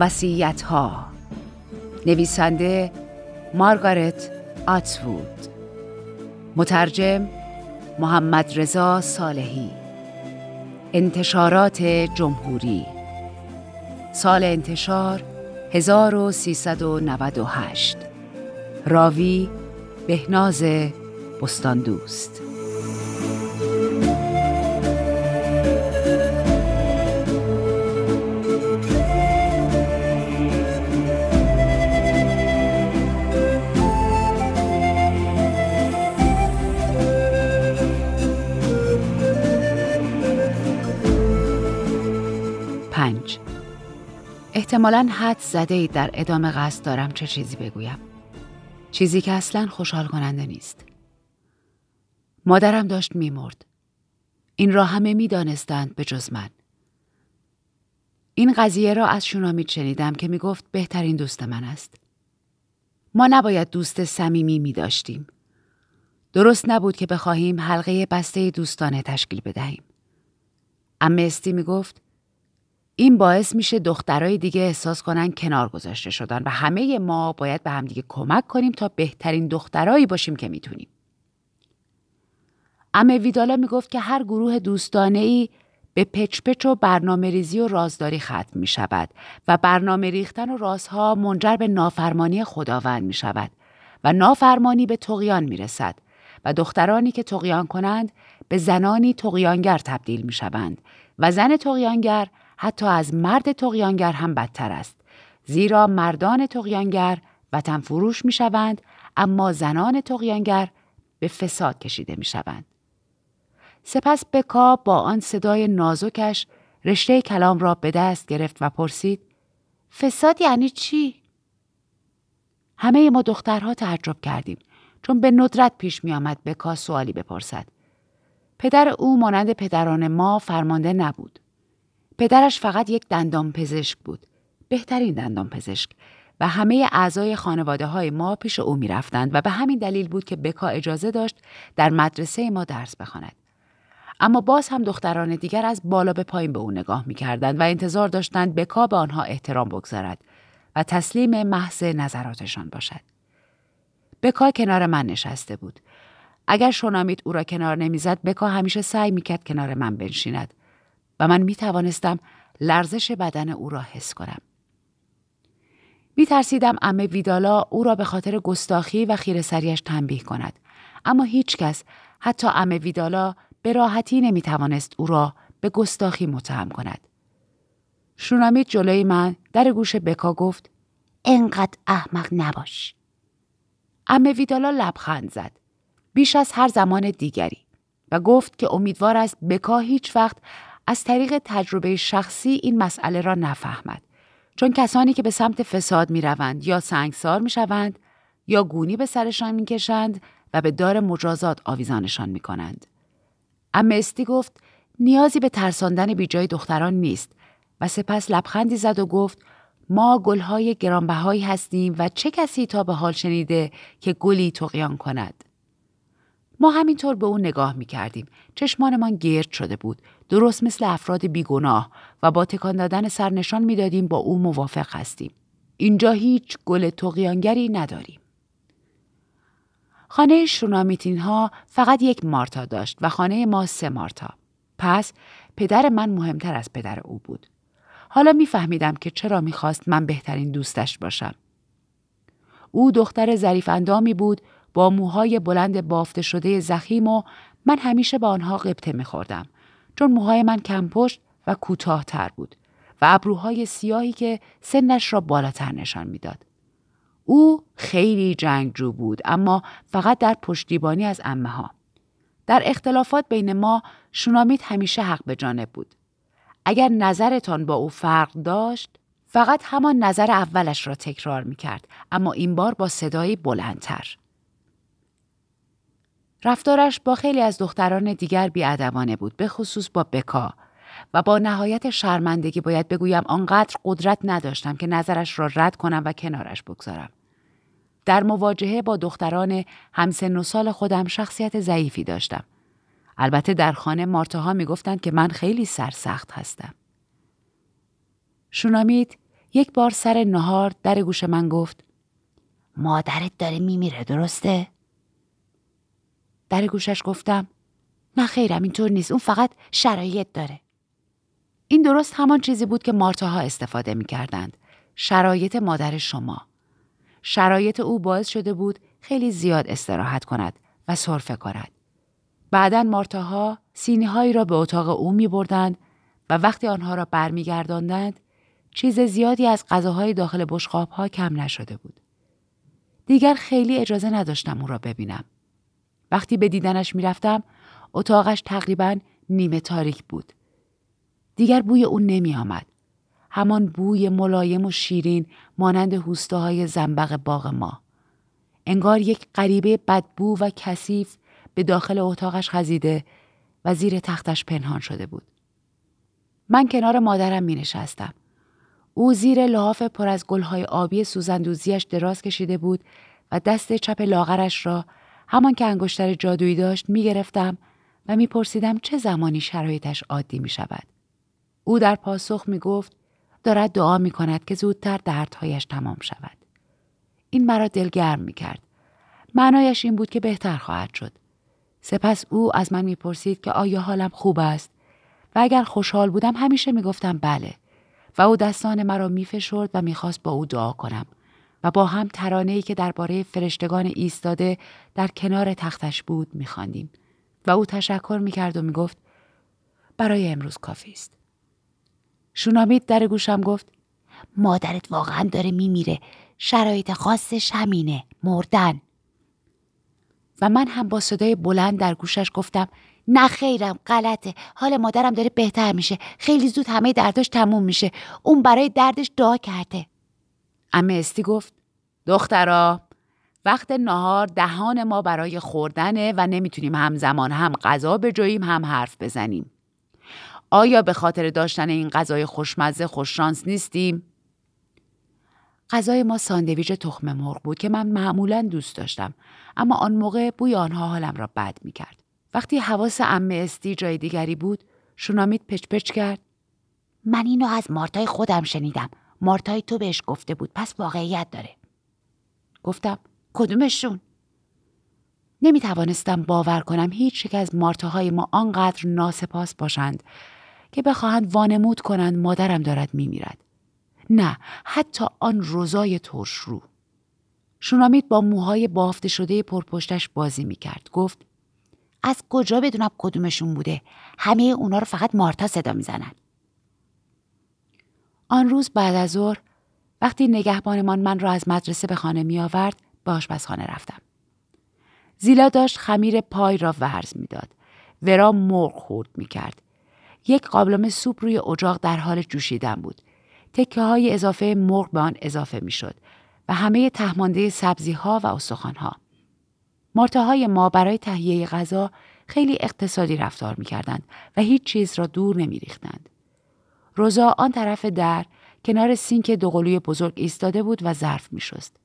وسیعت ها نویسنده مارگارت آتوود مترجم محمد رضا صالحی. انتشارات جمهوری. سال انتشار 1398 راوی بهناز بستاندوست. احتمالا حد زده ای در ادامه قصد دارم چه چیزی بگویم. چیزی که اصلا خوشحال کننده نیست. مادرم داشت میمرد. این را همه می دانستند به جز من. این قضیه را از شونامید شنیدم که می گفت بهترین دوست من است. ما نباید دوست صمیمی می داشتیم. درست نبود که بخواهیم حلقه بسته دوستانه تشکیل بدهیم. اما استی می گفت این باعث میشه دخترای دیگه احساس کنن کنار گذاشته شدن و همه ما باید به همدیگه کمک کنیم تا بهترین دخترایی باشیم که می‌تونیم. امه ویدالا می‌گفت که هر گروه دوستانه ای به پچ پچ و برنامه ریزی و رازداری ختم می شود و برنامه ریختن و رازها منجر به نافرمانی خداوند می شود و نافرمانی به تقیان می رسد و دخترانی که تقیان کنند به زنانی تقیانگر تبدیل می شوند و زن تقیانگر حتی از مرد تقیانگر هم بدتر است زیرا مردان تقیانگر وطن فروش می شوند اما زنان تقیانگر به فساد کشیده می شوند. سپس بکا با آن صدای نازکش رشته کلام را به دست گرفت و پرسید فساد یعنی چی؟ همه ما دخترها تعجب کردیم چون به ندرت پیش می آمد بکا سوالی بپرسد. پدر او مانند پدران ما فرمانده نبود. پدرش فقط یک دندان پزشک بود. بهترین دندان پزشک و همه اعضای خانواده های ما پیش او می رفتند و به همین دلیل بود که بکا اجازه داشت در مدرسه ما درس بخواند. اما باز هم دختران دیگر از بالا به پایین به او نگاه می کردند و انتظار داشتند بکا به آنها احترام بگذارد و تسلیم محض نظراتشان باشد. بکا کنار من نشسته بود. اگر شونامیت او را کنار نمی‌زد بکا همیشه سعی می‌کرد کنار من بنشیند و من می توانستم لرزش بدن او را حس کنم. می ترسیدم امه ویدالا او را به خاطر گستاخی و خیر سریش تنبیه کند. اما هیچ کس حتی امه ویدالا به راحتی نمی توانست او را به گستاخی متهم کند. شونامید جلوی من در گوش بکا گفت انقدر احمق نباش. امه ویدالا لبخند زد. بیش از هر زمان دیگری و گفت که امیدوار است بکا هیچ وقت از طریق تجربه شخصی این مسئله را نفهمد چون کسانی که به سمت فساد می روند یا سنگسار می شوند یا گونی به سرشان می کشند و به دار مجازات آویزانشان می کنند. اما استی گفت نیازی به ترساندن بیجای دختران نیست و سپس لبخندی زد و گفت ما گلهای گرانبهایی هستیم و چه کسی تا به حال شنیده که گلی تقیان کند. ما همینطور به او نگاه می کردیم. چشمانمان گرد شده بود. درست مثل افراد بیگناه و با تکان دادن سر نشان می‌دادیم با او موافق هستیم. اینجا هیچ گل تقیانگری نداریم. خانه شونامیتین ها فقط یک مارتا داشت و خانه ما سه مارتا. پس پدر من مهمتر از پدر او بود. حالا میفهمیدم که چرا می‌خواست من بهترین دوستش باشم. او دختر ظریف اندامی بود با موهای بلند بافته شده زخیم و من همیشه با آنها قبطه میخوردم چون موهای من کم پشت و کوتاهتر بود و ابروهای سیاهی که سنش را بالاتر نشان می‌داد. او خیلی جنگجو بود اما فقط در پشتیبانی از امه ها. در اختلافات بین ما شونامیت همیشه حق به جانب بود. اگر نظرتان با او فرق داشت فقط همان نظر اولش را تکرار می کرد اما این بار با صدایی بلندتر. رفتارش با خیلی از دختران دیگر بیادبانه بود به خصوص با بکا و با نهایت شرمندگی باید بگویم آنقدر قدرت نداشتم که نظرش را رد کنم و کنارش بگذارم. در مواجهه با دختران همسن و سال خودم شخصیت ضعیفی داشتم. البته در خانه مارتاها می‌گفتند که من خیلی سرسخت هستم. شونامیت یک بار سر نهار در گوش من گفت مادرت داره میمیره درسته؟ در گوشش گفتم نه خیرم اینطور نیست اون فقط شرایط داره. این درست همان چیزی بود که مارتاها استفاده می کردند. شرایط مادر شما. شرایط او باعث شده بود خیلی زیاد استراحت کند و سرفه کند. بعدا مارتاها سینی هایی را به اتاق او می بردند و وقتی آنها را برمیگرداندند چیز زیادی از غذاهای داخل بشقاب ها کم نشده بود. دیگر خیلی اجازه نداشتم او را ببینم. وقتی به دیدنش می‌رفتم اتاقش تقریبا نیمه تاریک بود. دیگر بوی او نمی آمد. همان بوی ملایم و شیرین مانند هسته های زنبق باغ ما. انگار یک غریبه بدبو و کثیف به داخل اتاقش خزیده و زیر تختش پنهان شده بود. من کنار مادرم می نشستم. او زیر لحاف پر از گلهای آبی سوزندوزیش دراز کشیده بود و دست چپ لاغرش را همان که انگشتر جادویی داشت می گرفتم و می پرسیدم چه زمانی شرایطش عادی می شود. او در پاسخ می گفت دارد دعا می کند که زودتر دردهایش تمام شود. این مرا دلگرم می کرد. معنایش این بود که بهتر خواهد شد. سپس او از من می‌پرسید که آیا حالم خوب است و اگر خوشحال بودم همیشه می‌گفتم بله و او دستان مرا میفشرد و می‌خواست با او دعا کنم و با هم ترانه ای که درباره فرشتگان ایستاده در کنار تختش بود میخواندیم. و او تشکر می‌کرد و می‌گفت برای امروز کافی است. شونامید در گوشم گفت مادرت واقعا داره میمیره. شرایط خاصش همینه مردن. و من هم با صدای بلند در گوشش گفتم نه خیرم غلطه. حال مادرم داره بهتر میشه. خیلی زود همه درداش تموم میشه. اون برای دردش دعا کرده. امه استی گفت دخترا وقت نهار دهان ما برای خوردنه و نمی‌تونیم همزمان هم غذا بجوییم هم حرف بزنیم. آیا به خاطر داشتن این غذای خوشمزه خوششانس نیستیم؟ غذای ما ساندویچ تخم مرغ بود که من معمولا دوست داشتم اما آن موقع بوی آنها حالم را بد می کرد. وقتی حواس امه استی جای دیگری بود شونامید پچ پچ کرد. من اینو از مارتای خودم شنیدم. مارتای تو بهش گفته بود. پس واقعیت داره. گفتم کدومشون؟ نمی توانستم باور کنم هیچ یک از مارتاهای ما آنقدر ناسپاس باشند که بخواهند وانمود کنند مادرم دارد میمیرد. نه حتی آن روزای ترش رو. شونامید با موهای بافته شده پرپشتش بازی می‌کرد. گفت از کجا بدونم کدومشون بوده؟ همه اونا رو فقط مارتا صدا می‌زنن. آن روز بعد از ظهر وقتی نگهبانمان من را از مدرسه به خانه می آورد به آشپزخانه رفتم زیلا داشت خمیر پای را ورز می‌داد ورا مرغ خورد می کرد. یک قابلمه سوپ روی اجاق در حال جوشیدن بود. تکه های اضافه مرغ به آن اضافه می شد و همه تهمانده سبزی ها و استخوان ها. های ما برای تهیه غذا خیلی اقتصادی رفتار می کردند و هیچ چیز را دور نمی ریختند. روزا آن طرف در کنار سینک دوقلوی بزرگ ایستاده بود و ظرف می شست.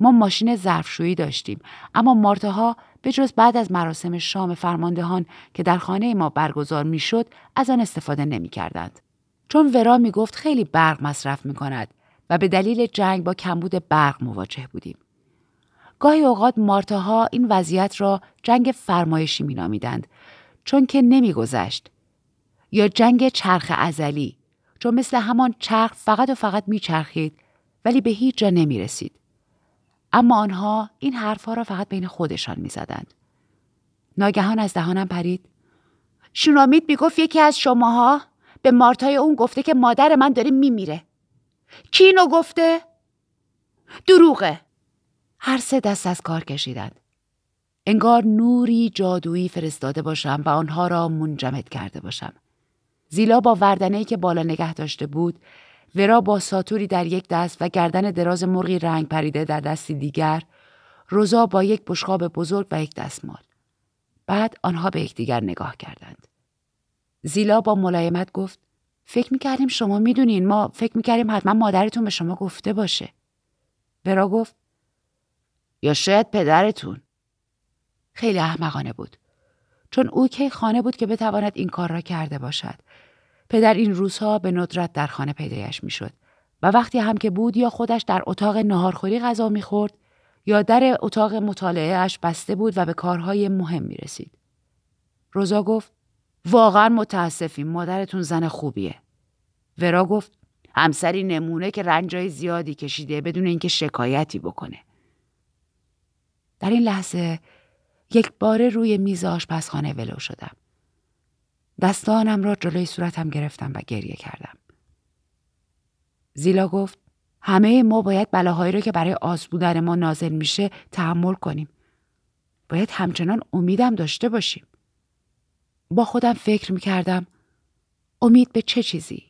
ما ماشین ظرفشویی داشتیم اما مارتاها به جز بعد از مراسم شام فرماندهان که در خانه ما برگزار می شد از آن استفاده نمی کردند. چون ورا می گفت خیلی برق مصرف می کند و به دلیل جنگ با کمبود برق مواجه بودیم. گاهی اوقات مارتاها این وضعیت را جنگ فرمایشی مینامیدند چون که نمیگذشت یا جنگ چرخ ازلی چون مثل همان چرخ فقط و فقط میچرخید ولی به هیچ جا نمی رسید. اما آنها این حرفها را فقط بین خودشان می زدند. ناگهان از دهانم پرید. شونامید می‌گفت یکی از شماها به مارتای اون گفته که مادر من داره میمیره. کی اینو گفته؟ دروغه. هر سه دست از کار کشیدند. انگار نوری جادویی فرستاده باشم و آنها را منجمد کرده باشم. زیلا با وردنهی که بالا نگه داشته بود ورا با ساتوری در یک دست و گردن دراز مرغی رنگ پریده در دستی دیگر روزا با یک بشقاب بزرگ و یک دستمال بعد آنها به یکدیگر نگاه کردند. زیلا با ملایمت گفت فکر می‌کردیم شما می‌دونین ما فکر می‌کردیم حتما مادرتون به شما گفته باشه. ورا گفت یا شاید پدرتون. خیلی احمقانه بود. چون او کی خانه بود که بتواند این کار را کرده باشد. پدر این روزها به ندرت در خانه پیدایش می‌شد و وقتی هم که بود یا خودش در اتاق نهارخوری غذا می‌خورد یا در اتاق مطالعه اش بسته بود و به کارهای مهم می رسید. روزا گفت واقعا متاسفیم مادرتون زن خوبیه. ورا گفت همسری نمونه که رنجای زیادی کشیده بدون اینکه شکایتی بکنه. در این لحظه یک بار روی میز آشپزخانه ولو شدم. دستانم را جلوی صورتم گرفتم و گریه کردم. زیلا گفت همه ما باید بلاهایی رو که برای آز بودن ما نازل میشه تحمل کنیم. باید همچنان امیدم داشته باشیم. با خودم فکر می‌کردم امید به چه چیزی؟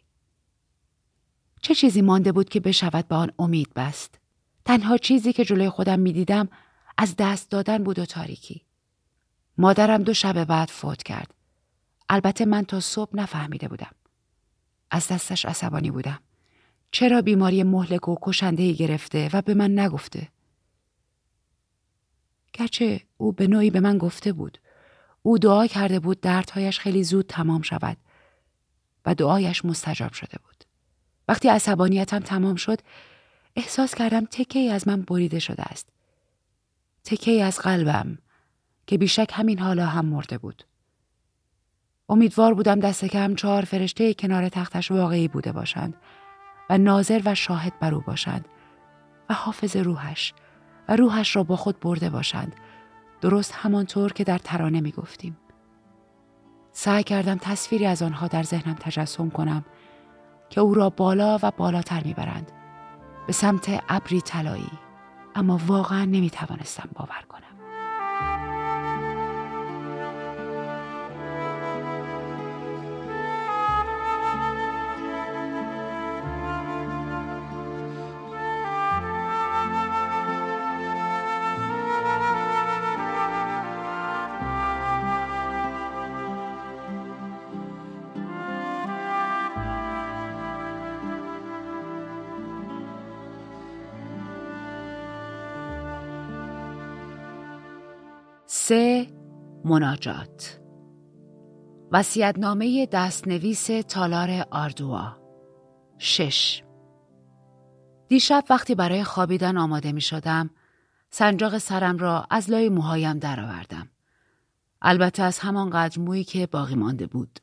چه چیزی مانده بود که بشود به آن امید بست؟ تنها چیزی که جلوی خودم می‌دیدم از دست دادن بود و تاریکی. مادرم دو شب بعد فوت کرد. البته من تا صبح نفهمیده بودم. از دستش عصبانی بودم. چرا بیماری مهلک و کشنده گرفته و به من نگفته؟ گرچه او به نوعی به من گفته بود. او دعا کرده بود دردهایش خیلی زود تمام شود و دعایش مستجاب شده بود. وقتی عصبانیتم تمام شد احساس کردم تکه از من بریده شده است. تکه از قلبم که بیشک همین حالا هم مرده بود. امیدوار بودم دست کم چهار فرشته کنار تختش واقعی بوده باشند و ناظر و شاهد بر او باشند و حافظ روحش و روحش را با خود برده باشند درست همانطور که در ترانه می گفتیم. سعی کردم تصویری از آنها در ذهنم تجسم کنم که او را بالا و بالاتر می‌برند به سمت ابری طلایی اما واقعا نمی توانستم باور کنم. سه مناجات وسیعتنامه دستنویس تالار آردوا شش دیشب وقتی برای خوابیدن آماده می شدم سنجاق سرم را از لای موهایم درآوردم. البته از همان قدر مویی که باقی مانده بود.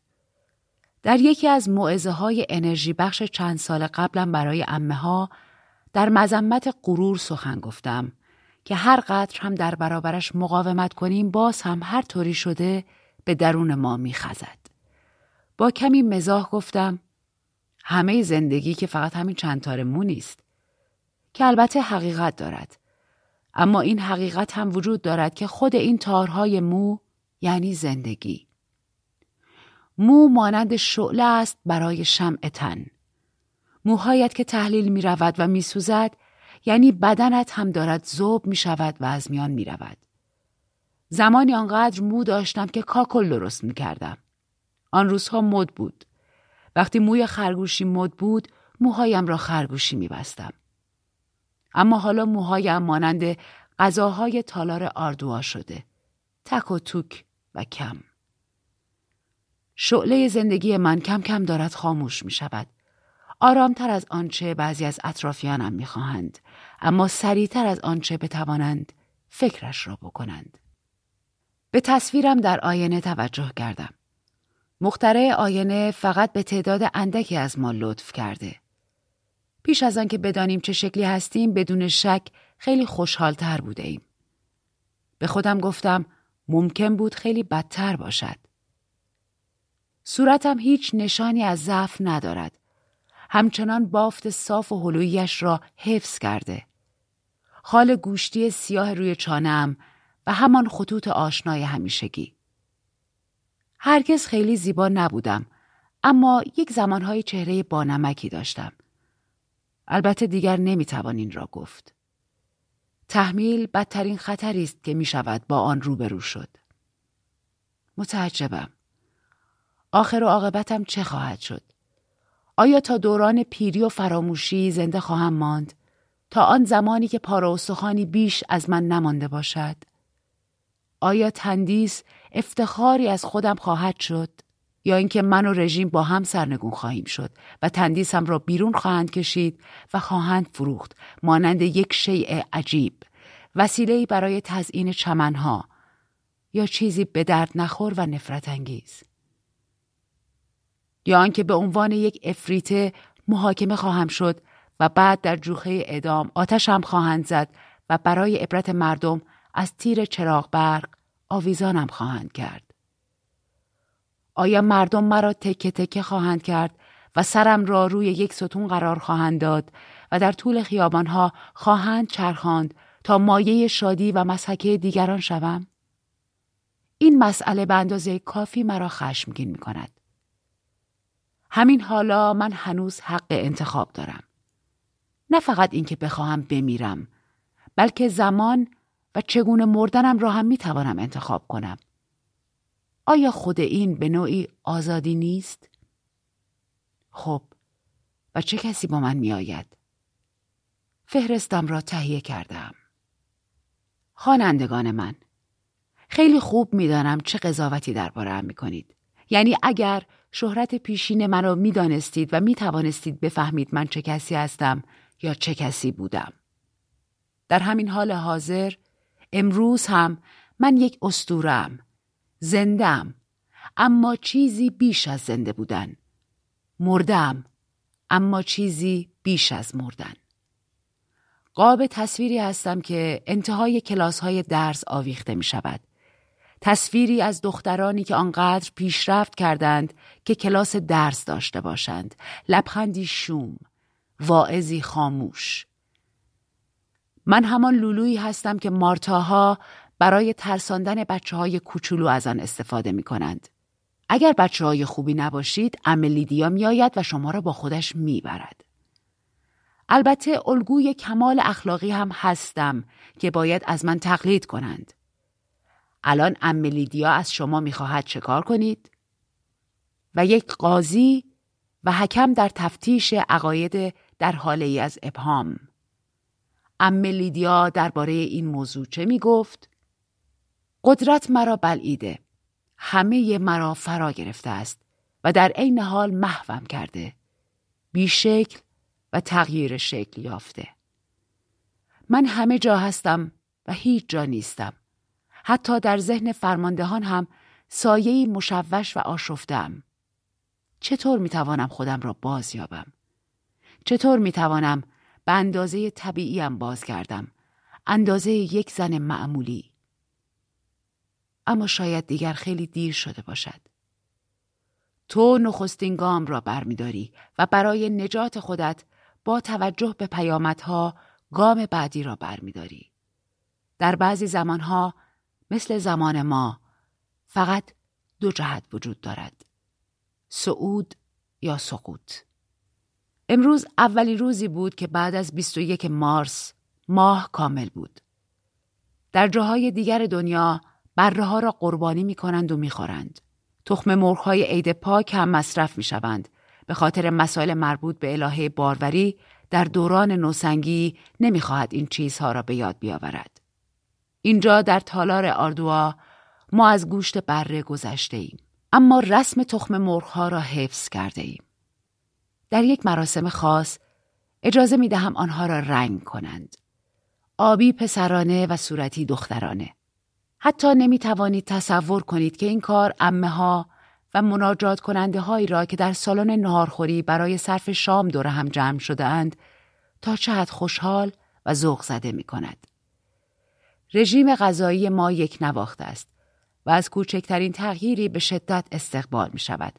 در یکی از معزه های انرژی بخش چند سال قبلم برای امه ها در مذمت غرور سخن گفتم که هر قدر هم در برابرش مقاومت کنیم باز هم هر طوری شده به درون ما میخزد. با کمی مزاح گفتم همه زندگی که فقط همین چند تار مو نیست که البته حقیقت دارد. اما این حقیقت هم وجود دارد که خود این تارهای مو یعنی زندگی. مو مانند شعله است برای شمع تن. موهایت که تحلیل می رود و می سوزد یعنی بدنت هم دارد زوب می شود و از میان می رود. زمانی آنقدر مو داشتم که کاکل درست می کردم. آن روزها مد بود. وقتی موی خرگوشی مد بود موهایم را خرگوشی می بستم. اما حالا موهایم مانند غذاهای تالار آردوا شده. تک و توک و کم. شعله زندگی من کم کم دارد خاموش می شود. آرامتر از آنچه بعضی از اطرافیانم می‌خواهند اما سریعتر از آنچه بتوانند فکرش را بکنند. به تصویرم در آینه توجه کردم. مختره آینه فقط به تعداد اندکی از ما لطف کرده. پیش از آن که بدانیم چه شکلی هستیم بدون شک خیلی خوشحالتر بوده ایم. به خودم گفتم ممکن بود خیلی بدتر باشد. صورتم هیچ نشانی از ضعف ندارد. همچنان بافت صاف و هلویش را حفظ کرده. خال گوشتی سیاه روی چانم و همان خطوط آشنای همیشگی. هرگز خیلی زیبا نبودم اما یک زمانهای چهره بانمکی داشتم. البته دیگر نمی‌توان این را گفت. تحمیل بدترین خطری است که می شود با آن روبرو شد. متعجبم. آخر و عاقبتم چه خواهد شد؟ آیا تا دوران پیری و فراموشی زنده خواهم ماند تا آن زمانی که پارا و سخانی بیش از من نمانده باشد؟ آیا تندیس افتخاری از خودم خواهد شد؟ یا اینکه من و رژیم با هم سرنگون خواهیم شد و تندیسم را بیرون خواهند کشید و خواهند فروخت مانند یک شیء عجیب وسیله‌ای برای تزیین چمنها یا چیزی به درد نخور و نفرت انگیز یا آنکه به عنوان یک افریته محاکمه خواهم شد و بعد در جوخه ادام آتشم خواهند زد و برای عبرت مردم از تیر چراغ برق آویزانم خواهند کرد. آیا مردم مرا تکه تکه خواهند کرد و سرم را روی یک ستون قرار خواهند داد و در طول خیابانها خواهند چرخاند تا مایه شادی و مسحکه دیگران شوم؟ این مسئله به اندازه کافی مرا خشمگین می کند. همین حالا من هنوز حق انتخاب دارم. نه فقط اینکه بخواهم بمیرم بلکه زمان و چگونه مردنم را هم می توانم انتخاب کنم. آیا خود این به نوعی آزادی نیست؟ خب و چه کسی با من می آید؟ فهرستم را تهیه کردم. خوانندگان من خیلی خوب می‌دانم چه قضاوتی می کنید. یعنی اگر شهرت پیشین مرا می دانستید و می توانستید بفهمید من چه کسی هستم یا چه کسی بودم. در همین حال حاضر امروز هم من یک استورم زندم اما چیزی بیش از زنده بودن مردم اما چیزی بیش از مردن قاب تصویری هستم که انتهای کلاس های درس آویخته می شود. تصویری از دخترانی که آنقدر پیشرفت کردند که کلاس درس داشته باشند. لبخندی شوم. واعظی خاموش. من همان لولویی هستم که مارتاها برای ترساندن بچه های کوچولو از آن استفاده می کنند. اگر بچه های خوبی نباشید، املیدیا می آید و شما را با خودش می برد. البته الگوی کمال اخلاقی هم هستم که باید از من تقلید کنند. الان املیدیا از شما می‌خواهد چکار کنید؟ و یک قاضی و حکم در تفتیش عقاید در حاله ای از ابهام. املیدیا درباره این موضوع چه می گفت؟ قدرت مرا بلعیده. همه مرا فرا گرفته است و در عین حال محوم کرده. بیشکل و تغییر شکل یافته. من همه جا هستم و هیچ جا نیستم. حتی در ذهن فرماندهان هم سایه‌ای مشوش و آشفتم. چطور می‌توانم خودم را باز یابم؟ چطور می‌توانم به اندازه طبیعیم باز کردم؟ اندازه یک زن معمولی. اما شاید دیگر خیلی دیر شده باشد. تو نخستین گام را برمیداری و برای نجات خودت با توجه به پیامدها گام بعدی را برمیداری. در بعضی زمانها مثل زمان ما فقط دو جهت وجود دارد. صعود یا سقوط. امروز اولی روزی بود که بعد از 21 مارس ماه کامل بود. در جاهای دیگر دنیا بره را قربانی می کنند و می خورند. تخم مرغ های عید پاک هم مصرف می شوند. به خاطر مسائل مربوط به الهه باروری در دوران نوسنگی نمی‌خواهد این چیزها را به یاد بیاورد. اینجا در تالار آردوا ما از گوشت بره گذشته ایم. اما رسم تخم مرغ را حفظ کرده ایم. در یک مراسم خاص اجازه می دهم آنها را رنگ کنند. آبی پسرانه و صورتی دخترانه. حتی نمی توانید تصور کنید که این کار امه ها و مناجات کننده هایی را که در سالن نهارخوری برای صرف شام دور هم جمع شده اند تا چه حد خوشحال و ذوق زده می کند. رژیم غذایی ما یک نواخت است و از کوچکترین تغییری به شدت استقبال می شود.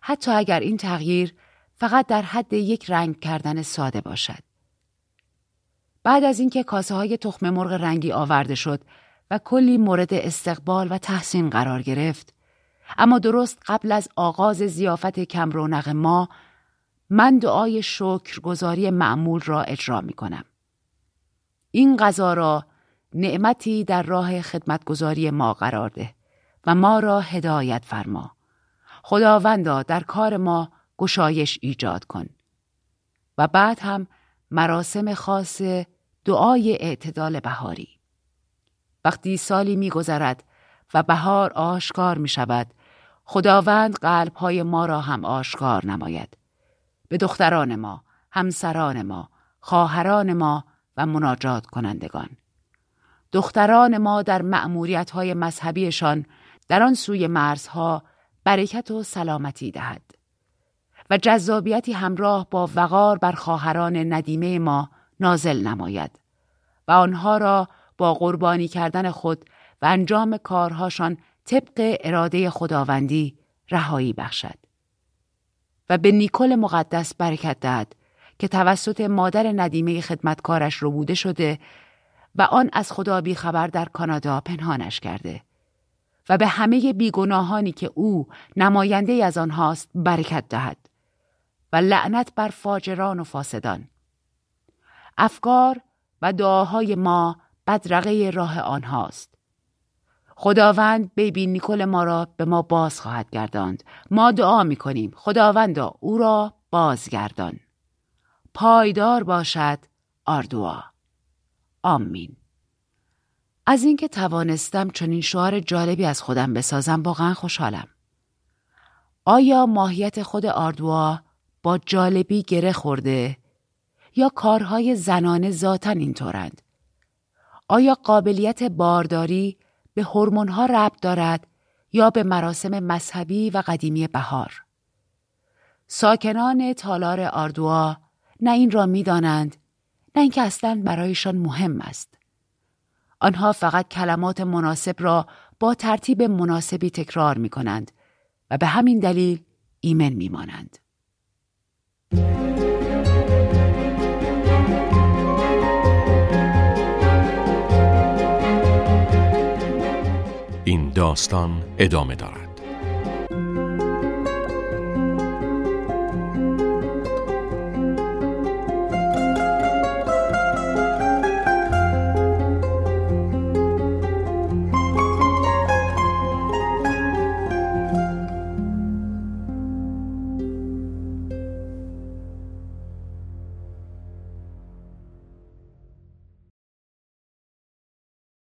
حتی اگر این تغییر فقط در حد یک رنگ کردن ساده باشد. بعد از اینکه کاسه های تخم مرغ رنگی آورده شد و کلی مورد استقبال و تحسین قرار گرفت، اما درست قبل از آغاز زیافت کم رونق ما من دعای شکرگزاری معمول را اجرا می کنم. این غذا را نعمتی در راه خدمتگذاری ما قرار ده و ما را هدایت فرما. خداوندا در کار ما گشایش ایجاد کن. و بعد هم مراسم خاص دعای اعتدال بهاری. وقتی سالی میگذرد و بهار آشکار می شود خداوند قلبهای ما را هم آشکار نماید. به دختران ما، همسران ما، خواهران ما و مناجات کنندگان. دختران ما در مأموریت های مذهبیشان در آن سوی مرزها برکت و سلامتی دهد. و جذابیتی همراه با وقار بر خواهران ندیمه ما نازل نماید و آنها را با قربانی کردن خود و انجام کارهاشان طبق اراده خداوندی رهایی بخشد و به نیکل مقدس برکت دهد که توسط مادر ندیمه خدمتکارش رو بوده شده و آن از خدا بی خبر در کانادا پنهانش کرده و به همه بیگناهانی که او نماینده از آنهاست برکت دهد و لعنت بر فاجران و فاسدان. افکار و دعاهای ما بدرقه راه آنهاست. خداوند بیبی نیکل ما را به ما باز خواهد گرداند. ما دعا می کنیم خداوندا او را بازگردان. پایدار باشد آردوا. آمین. از اینکه توانستم چنین شعار جالبی از خودم بسازم واقعا خوشحالم. آیا ماهیت خود آردوا با جالبی گره خورده یا کارهای زنانه ذاتن اینطورند؟ آیا قابلیت بارداری به هورمون‌ها ربط دارد یا به مراسم مذهبی و قدیمی بهار؟ ساکنان تالار آردوا نه این را می‌دانند نه اینکه اصلا برایشان مهم است آنها فقط کلمات مناسب را با ترتیب مناسبی تکرار می کنند و به همین دلیل ایمن می مانند. این داستان ادامه دارد